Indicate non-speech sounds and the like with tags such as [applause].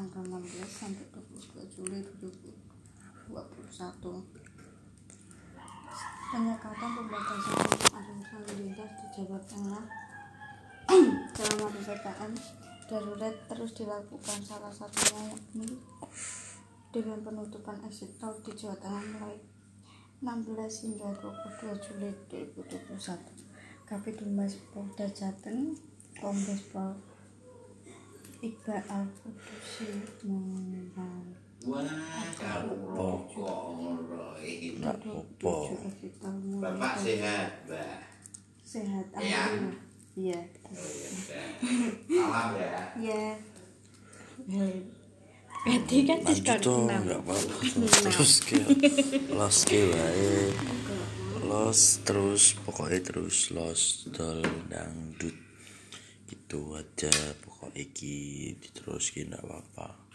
tanggal 16 sampai 22 Juli 2021 penyekatan pembatasan untuk arus lalu lintas di Jawa Tengah [clears throat] selama ppkm darurat terus dilakukan. Salah satunya yakni dengan penutupan exit tol di Jawa Tengah mulai 16 hingga 22 Juli 2021 Kabid Humas Polda Jateng Kombes Pol Iqbal Al Kudusi mengumumkan Wah, mulai Bapak sehat, Mbak. sehat Iya. alhamdulillah. Iya. Oh, iya. Salam ya. iya. Berarti kan lanjut diskon dong enam. nggak apa-apa. [laughs] Terus ke los ke wae. Los terus pokoknya terus los dol dangdut itu aja pokok iki terus nggak apa-apa